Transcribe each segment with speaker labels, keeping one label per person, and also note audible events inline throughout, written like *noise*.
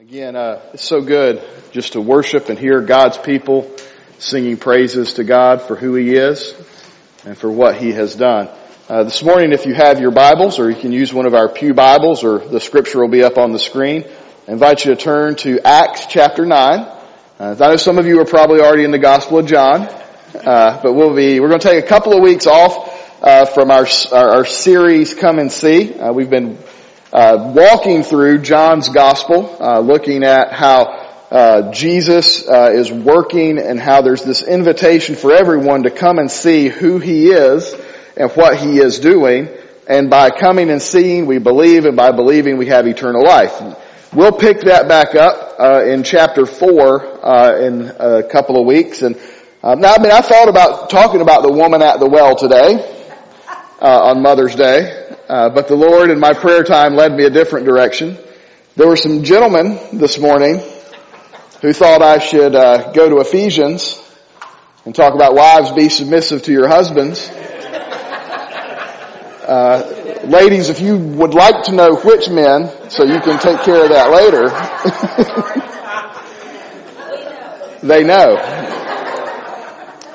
Speaker 1: Again, uh, it's so good just to worship and hear God's people singing praises to God for who He is and for what He has done. Uh, this morning, if you have your Bibles, or you can use one of our Pew Bibles, or the scripture will be up on the screen, I invite you to turn to Acts chapter 9. Uh, I know some of you are probably already in the Gospel of John, uh, but we'll be, we're going to take a couple of weeks off uh, from our, our, our, series Come and See. Uh, we've been uh, walking through John's gospel, uh, looking at how uh, Jesus uh, is working and how there's this invitation for everyone to come and see who he is and what he is doing. And by coming and seeing, we believe, and by believing, we have eternal life. We'll pick that back up uh, in chapter four uh, in a couple of weeks. And now, I mean, I thought about talking about the woman at the well today on Mother's Day. Uh, but the Lord in my prayer time led me a different direction. There were some gentlemen this morning who thought I should uh, go to Ephesians and talk about wives be submissive to your husbands. Uh, ladies, if you would like to know which men, so you can take care of that later, *laughs* they know.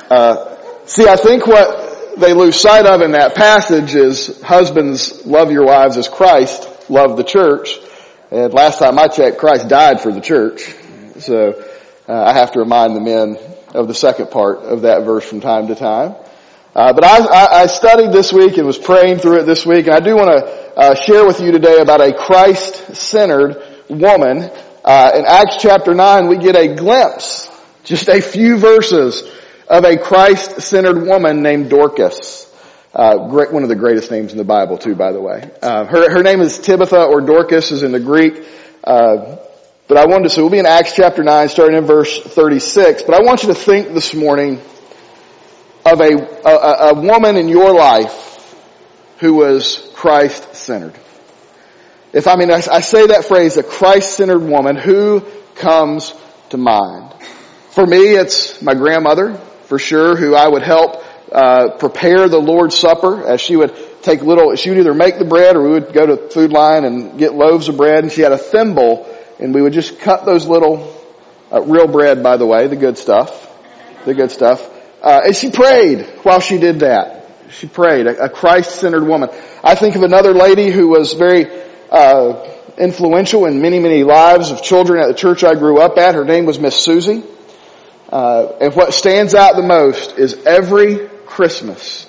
Speaker 1: Uh, see, I think what they lose sight of in that passage is husbands love your wives as Christ loved the church. And last time I checked, Christ died for the church. So uh, I have to remind the men of the second part of that verse from time to time. Uh, but I, I, I, studied this week and was praying through it this week, and I do want to uh, share with you today about a Christ-centered woman. Uh, in Acts chapter 9, we get a glimpse, just a few verses of a Christ-centered woman named Dorcas. Uh, great, one of the greatest names in the Bible too, by the way. Uh, her, her name is Tabitha or Dorcas is in the Greek. Uh, but I wanted to, so we'll be in Acts chapter 9 starting in verse 36. But I want you to think this morning of a, a, a woman in your life who was Christ-centered. If I mean, I, I say that phrase, a Christ-centered woman, who comes to mind? For me, it's my grandmother for sure, who I would help uh, prepare the Lord's Supper as she would take little, she would either make the bread or we would go to the Food Lion and get loaves of bread and she had a thimble and we would just cut those little, uh, real bread by the way, the good stuff, the good stuff. Uh, and she prayed while she did that. She prayed, a, a Christ-centered woman. I think of another lady who was very, uh, influential in many, many lives of children at the church I grew up at. Her name was Miss Susie. Uh, and what stands out the most is every Christmas,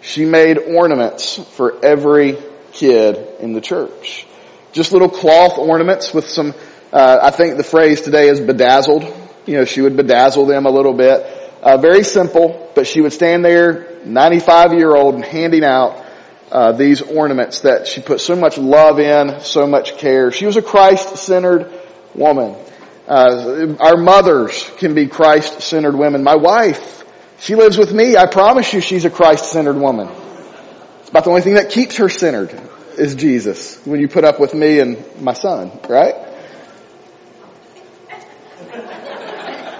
Speaker 1: she made ornaments for every kid in the church. Just little cloth ornaments with some, uh, I think the phrase today is bedazzled. You know, she would bedazzle them a little bit. Uh, very simple, but she would stand there, 95 year old, and handing out uh, these ornaments that she put so much love in, so much care. She was a Christ-centered woman. Uh, our mothers can be Christ-centered women. My wife, she lives with me. I promise you she's a Christ-centered woman. It's about the only thing that keeps her centered is Jesus. When you put up with me and my son, right?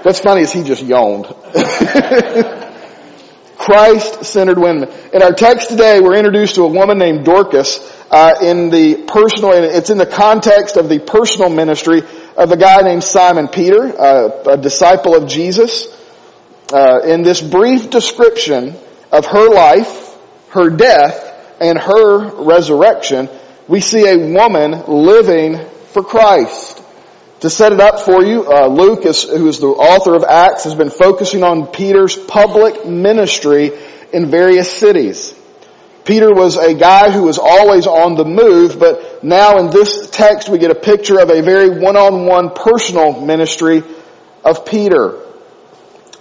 Speaker 1: What's funny is he just yawned. *laughs* Christ-centered women. In our text today, we're introduced to a woman named Dorcas uh, in the personal, it's in the context of the personal ministry of a guy named Simon Peter, uh, a disciple of Jesus. Uh, in this brief description of her life, her death, and her resurrection, we see a woman living for Christ. To set it up for you, uh, Luke, is, who is the author of Acts, has been focusing on Peter's public ministry in various cities. Peter was a guy who was always on the move, but now in this text we get a picture of a very one-on-one personal ministry of Peter.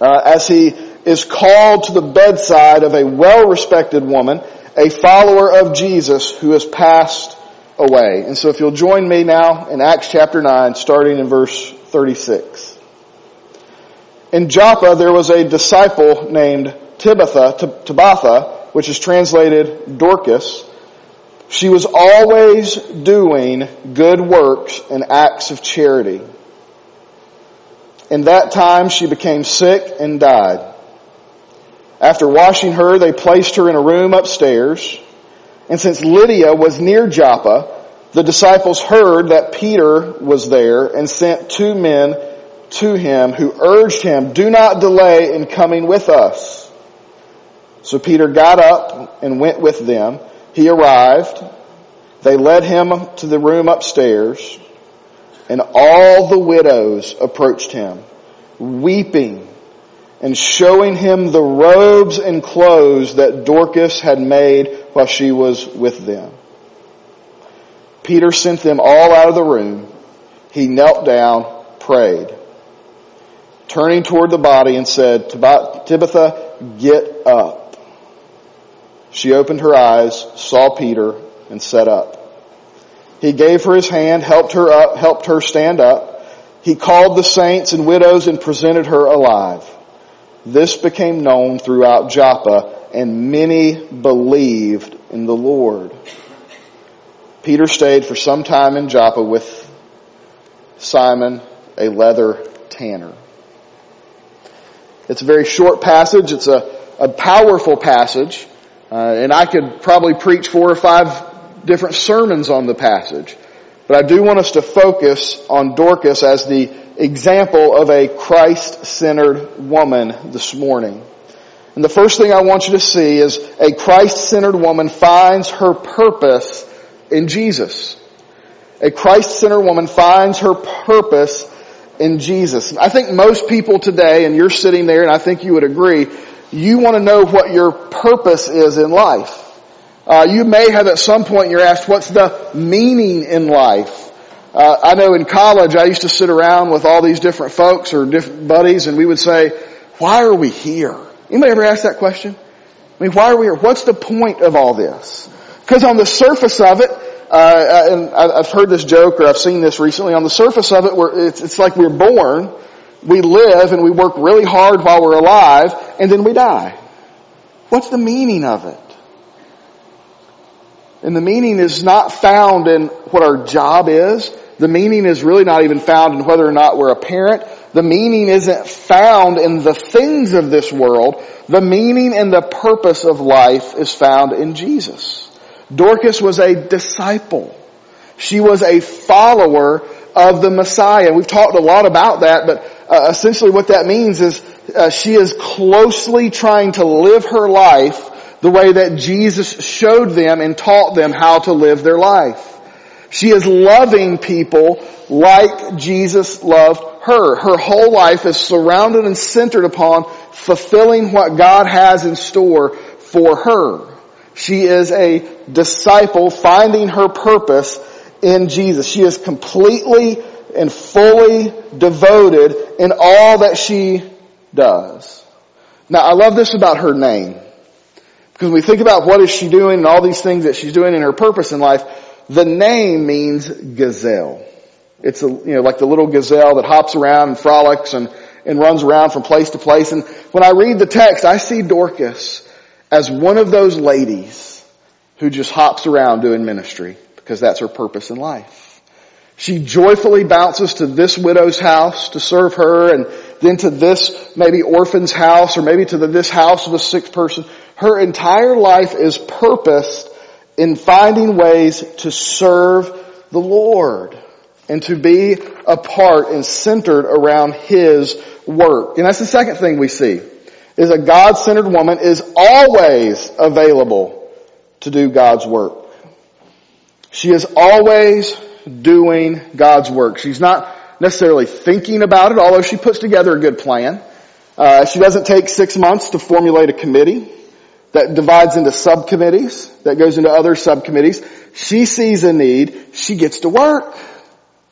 Speaker 1: Uh, as he is called to the bedside of a well-respected woman, a follower of Jesus who has passed away. And so if you'll join me now in Acts chapter 9, starting in verse 36. In Joppa there was a disciple named Tabitha, Tabitha, which is translated Dorcas, she was always doing good works and acts of charity. In that time she became sick and died. After washing her, they placed her in a room upstairs. And since Lydda was near Joppa, The disciples heard that Peter was there and sent two men to him who urged him, do not delay in coming with us. So Peter got up and went with them. He arrived. They led him to the room upstairs and all the widows approached him, weeping and showing him the robes and clothes that Dorcas had made while she was with them. Peter sent them all out of the room. He knelt down, prayed, turning toward the body and said, Tabitha, get up. She opened her eyes, saw Peter, and sat up. He gave her his hand, helped her up, helped her stand up. He called the saints and widows and presented her alive. This became known throughout Joppa and many believed in the Lord. Peter stayed for some time in Joppa with Simon, a leather tanner. It's a very short passage. It's a, a powerful passage. Uh, and I could probably preach four or five different sermons on the passage. But I do want us to focus on Dorcas as the example of a Christ-centered woman this morning. And the first thing I want you to see is a Christ-centered woman finds her purpose in Jesus. A Christ-centered woman finds her purpose in Jesus. I think most people today, and you're sitting there and I think you would agree, you want to know what your purpose is in life. Uh, you may have at some point you're asked, what's the meaning in life? Uh, I know in college I used to sit around with all these different folks or different buddies and we would say, why are we here? Anybody ever ask that question? I mean, why are we here? What's the point of all this? Because on the surface of it, uh, and I've heard this joke or I've seen this recently, on the surface of it, it's, it's like we're born, we live and we work really hard while we're alive, and then we die. What's the meaning of it? And the meaning is not found in what our job is. The meaning is really not even found in whether or not we're a parent. The meaning isn't found in the things of this world. The meaning and the purpose of life is found in Jesus. Dorcas was a disciple. She was a follower of the Messiah. We've talked a lot about that, but uh, essentially what that means is uh, she is closely trying to live her life the way that Jesus showed them and taught them how to live their life. She is loving people like Jesus loved her. Her whole life is surrounded and centered upon fulfilling what God has in store for her. She is a disciple finding her purpose in Jesus. She is completely and fully devoted in all that she does. Now I love this about her name. Because we think about what is she doing and all these things that she's doing in her purpose in life, the name means gazelle. It's a, you know, like the little gazelle that hops around and frolics and, and runs around from place to place. And when I read the text, I see Dorcas as one of those ladies who just hops around doing ministry because that's her purpose in life. She joyfully bounces to this widow's house to serve her and then to this maybe orphan's house or maybe to the, this house of a sick person. Her entire life is purposed in finding ways to serve the Lord and to be a part and centered around His work. And that's the second thing we see is a God-centered woman is always available to do God's work. She is always doing God's work. She's not necessarily thinking about it, although she puts together a good plan. Uh, she doesn't take six months to formulate a committee that divides into subcommittees, that goes into other subcommittees. She sees a need, she gets to work.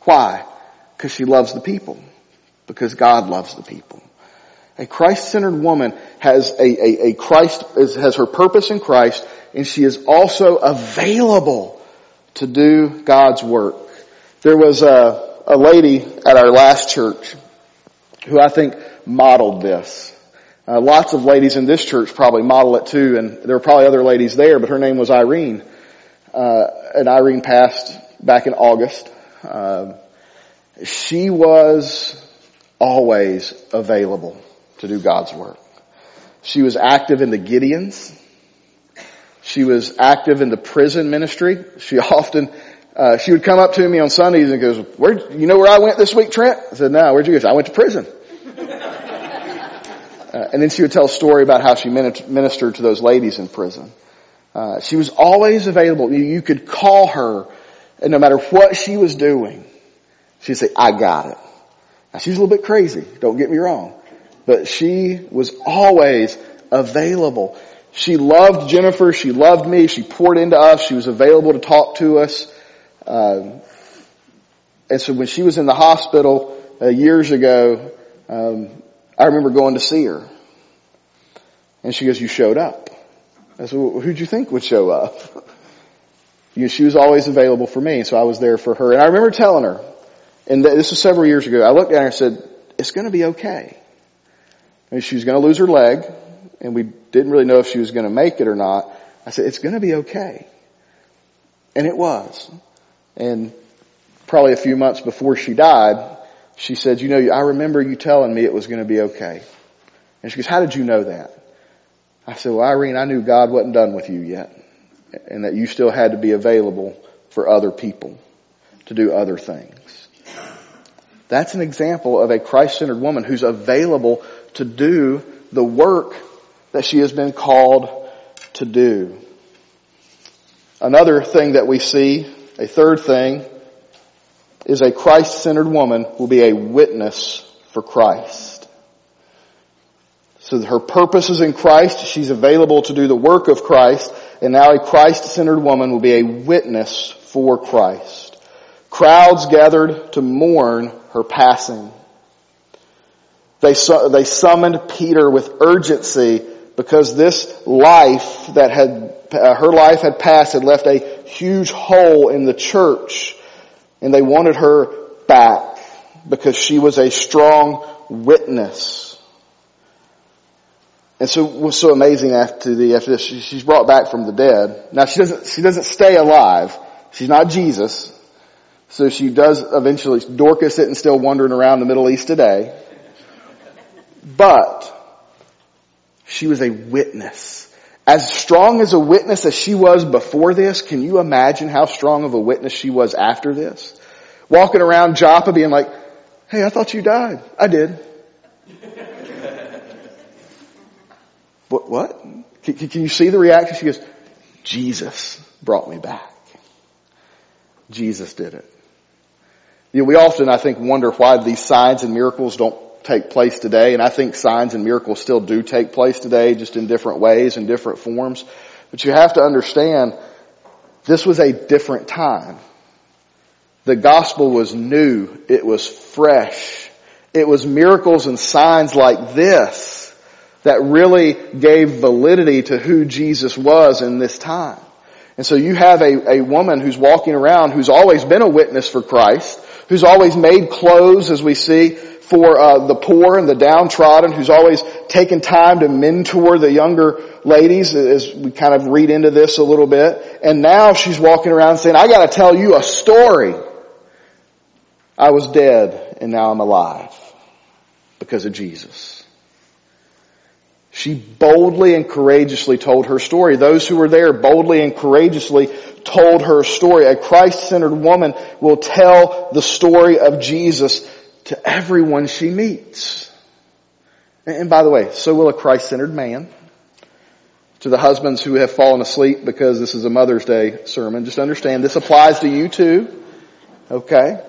Speaker 1: Why? Because she loves the people. Because God loves the people. A Christ-centered woman has a, a, a Christ, has her purpose in Christ, and she is also available to do God's work. There was a, a lady at our last church who I think modeled this. Uh, lots of ladies in this church probably model it too, and there were probably other ladies there, but her name was Irene. Uh, and Irene passed back in August. Uh, she was always available to do God's work. She was active in the Gideons. She was active in the prison ministry. She *laughs* often uh, she would come up to me on Sundays and goes, where, you know where I went this week, Trent? I said, no, where'd you go? I went to prison. *laughs* Uh, and then she would tell a story about how she ministered to those ladies in prison. Uh, she was always available. You, you could call her, and no matter what she was doing, she'd say, I got it. Now she's a little bit crazy, don't get me wrong. But she was always available. She loved Jennifer, she loved me, she poured into us, she was available to talk to us. Uh, and so when she was in the hospital uh, years ago, um, I remember going to see her. And she goes, you showed up. I said, well, who'd you think would show up? *laughs* you know, she was always available for me, so I was there for her. And I remember telling her, and this was several years ago, I looked at her and said, it's gonna be okay. And she was gonna lose her leg, and we didn't really know if she was gonna make it or not. I said, it's gonna be okay. And it was. And probably a few months before she died, she said, you know, I remember you telling me it was going to be okay. And she goes, how did you know that? I said, well, Irene, I knew God wasn't done with you yet and that you still had to be available for other people to do other things. That's an example of a Christ-centered woman who's available to do the work that she has been called to do. Another thing that we see, a third thing, is a Christ-centered woman will be a witness for Christ. So her purpose is in Christ. She's available to do the work of Christ. And now a Christ-centered woman will be a witness for Christ. Crowds gathered to mourn her passing. They, they summoned Peter with urgency because this life that had, uh, her life had passed had left a huge hole in the church and they wanted her back because she was a strong witness. And so was so amazing after the, after this, she's brought back from the dead. Now she doesn't, she doesn't stay alive. She's not Jesus. So she does eventually, Dorcas isn't still wandering around the Middle East today. But she was a witness. As strong as a witness as she was before this, can you imagine how strong of a witness she was after this? Walking around Joppa being like, hey, I thought you died. I did. *laughs* what? what? Can, can you see the reaction? She goes, Jesus brought me back. Jesus did it. You know, we often, I think, wonder why these signs and miracles don't take place today, and I think signs and miracles still do take place today, just in different ways and different forms. But you have to understand, this was a different time. The gospel was new. It was fresh. It was miracles and signs like this that really gave validity to who Jesus was in this time. And so you have a, a woman who's walking around who's always been a witness for Christ, who's always made clothes as we see, for uh, the poor and the downtrodden, who's always taken time to mentor the younger ladies, as we kind of read into this a little bit. And now she's walking around saying, "I got to tell you a story. I was dead and now I'm alive because of Jesus." She boldly and courageously told her story. Those who were there boldly and courageously told her story. A Christ-centered woman will tell the story of Jesus to everyone she meets. And by the way, so will a Christ-centered man. To the husbands who have fallen asleep because this is a Mother's Day sermon, just understand this applies to you too. Okay?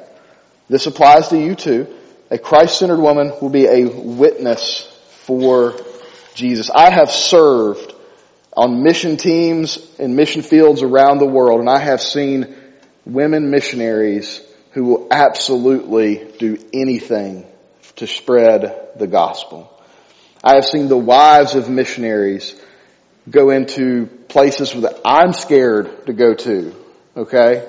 Speaker 1: This applies to you too. A Christ-centered woman will be a witness for Jesus. I have served on mission teams and mission fields around the world and I have seen women missionaries who will absolutely do anything to spread the gospel. I have seen the wives of missionaries go into places that I'm scared to go to, okay?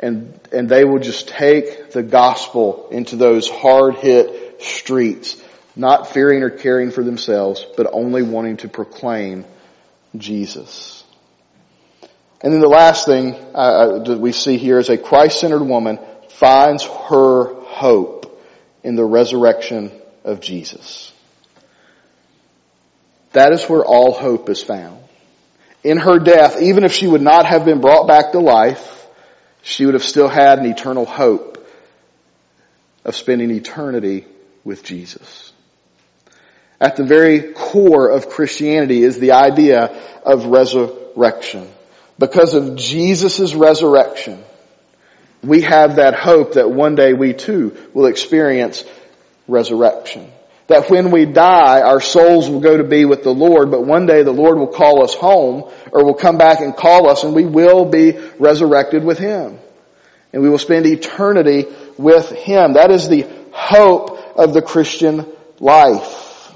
Speaker 1: And, and they will just take the gospel into those hard hit streets, not fearing or caring for themselves, but only wanting to proclaim Jesus. And then the last thing uh, that we see here is a Christ-centered woman finds her hope in the resurrection of Jesus. That is where all hope is found. In her death, even if she would not have been brought back to life, she would have still had an eternal hope of spending eternity with Jesus. At the very core of Christianity is the idea of resurrection. Because of Jesus' resurrection, we have that hope that one day we too will experience resurrection. That when we die, our souls will go to be with the Lord, but one day the Lord will call us home, or will come back and call us, and we will be resurrected with Him. And we will spend eternity with Him. That is the hope of the Christian life.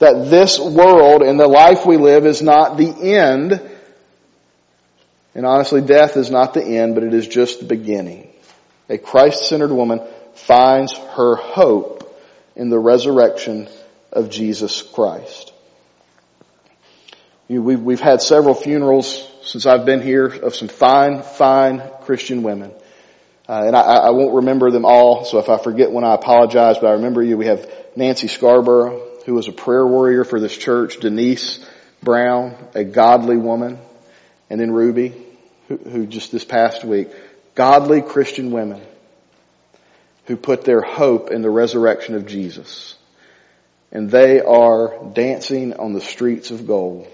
Speaker 1: That this world and the life we live is not the end, and honestly, death is not the end, but it is just the beginning. A Christ-centered woman finds her hope in the resurrection of Jesus Christ. We've had several funerals since I've been here of some fine, fine Christian women. Uh, and I, I, won't remember them all, so if I forget one, I apologize, but I remember you. We have Nancy Scarborough, who was a prayer warrior for this church, Denise Brown, a godly woman, and then Ruby, who, who just this past week, godly Christian women who put their hope in the resurrection of Jesus. And they are dancing on the streets of gold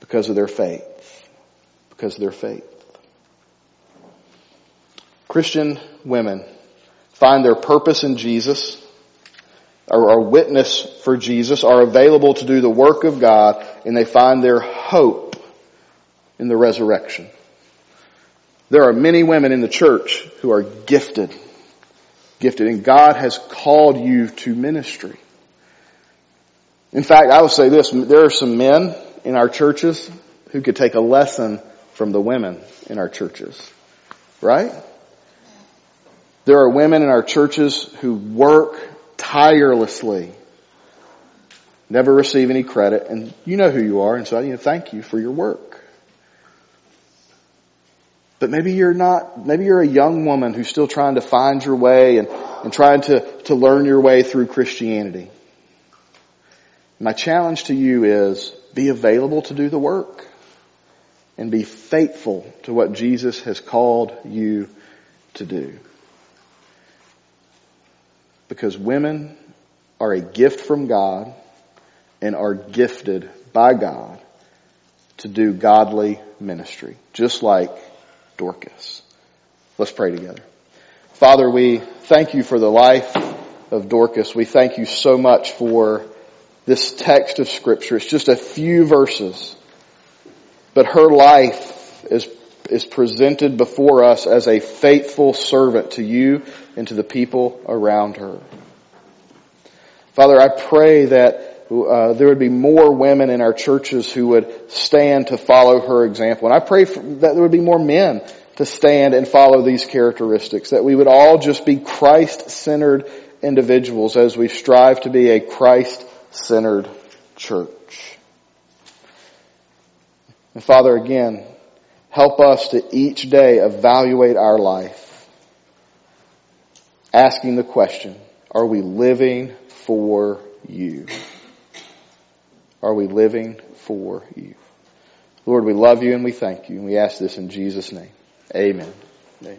Speaker 1: because of their faith. Because of their faith. Christian women find their purpose in Jesus, are, are witness for Jesus, are available to do the work of God, and they find their hope in the resurrection. There are many women in the church who are gifted gifted and God has called you to ministry. In fact, I will say this, there are some men in our churches who could take a lesson from the women in our churches. Right? There are women in our churches who work tirelessly, never receive any credit, and you know who you are, and so I you know, thank you for your work. But maybe you're not, maybe you're a young woman who's still trying to find your way and, and trying to, to learn your way through Christianity. My challenge to you is be available to do the work and be faithful to what Jesus has called you to do. Because women are a gift from God and are gifted by God to do godly ministry, just like Dorcas. Let's pray together. Father, we thank you for the life of Dorcas. We thank you so much for this text of scripture. It's just a few verses, but her life is, is presented before us as a faithful servant to you and to the people around her. Father, I pray that uh, there would be more women in our churches who would stand to follow her example. And I pray for, that there would be more men to stand and follow these characteristics, that we would all just be Christ-centered individuals as we strive to be a Christ-centered church. And Father, again, help us to each day evaluate our life, asking the question, are we living for you? Are we living for you? Lord, we love you and we thank you and we ask this in Jesus' name. Amen. Amen.